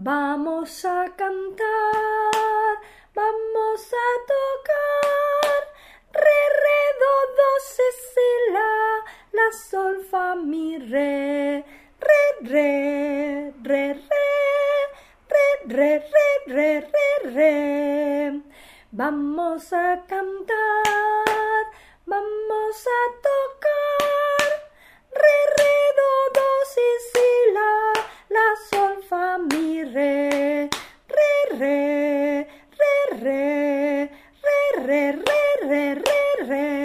Vamos a cantar, vamos a tocar. Re, re, do, do, si, si, la, la, sol, fa, mi, re. Re, re, re, re, re, re, re, re, re, re. Vamos a cantar, re, re, re, re, re.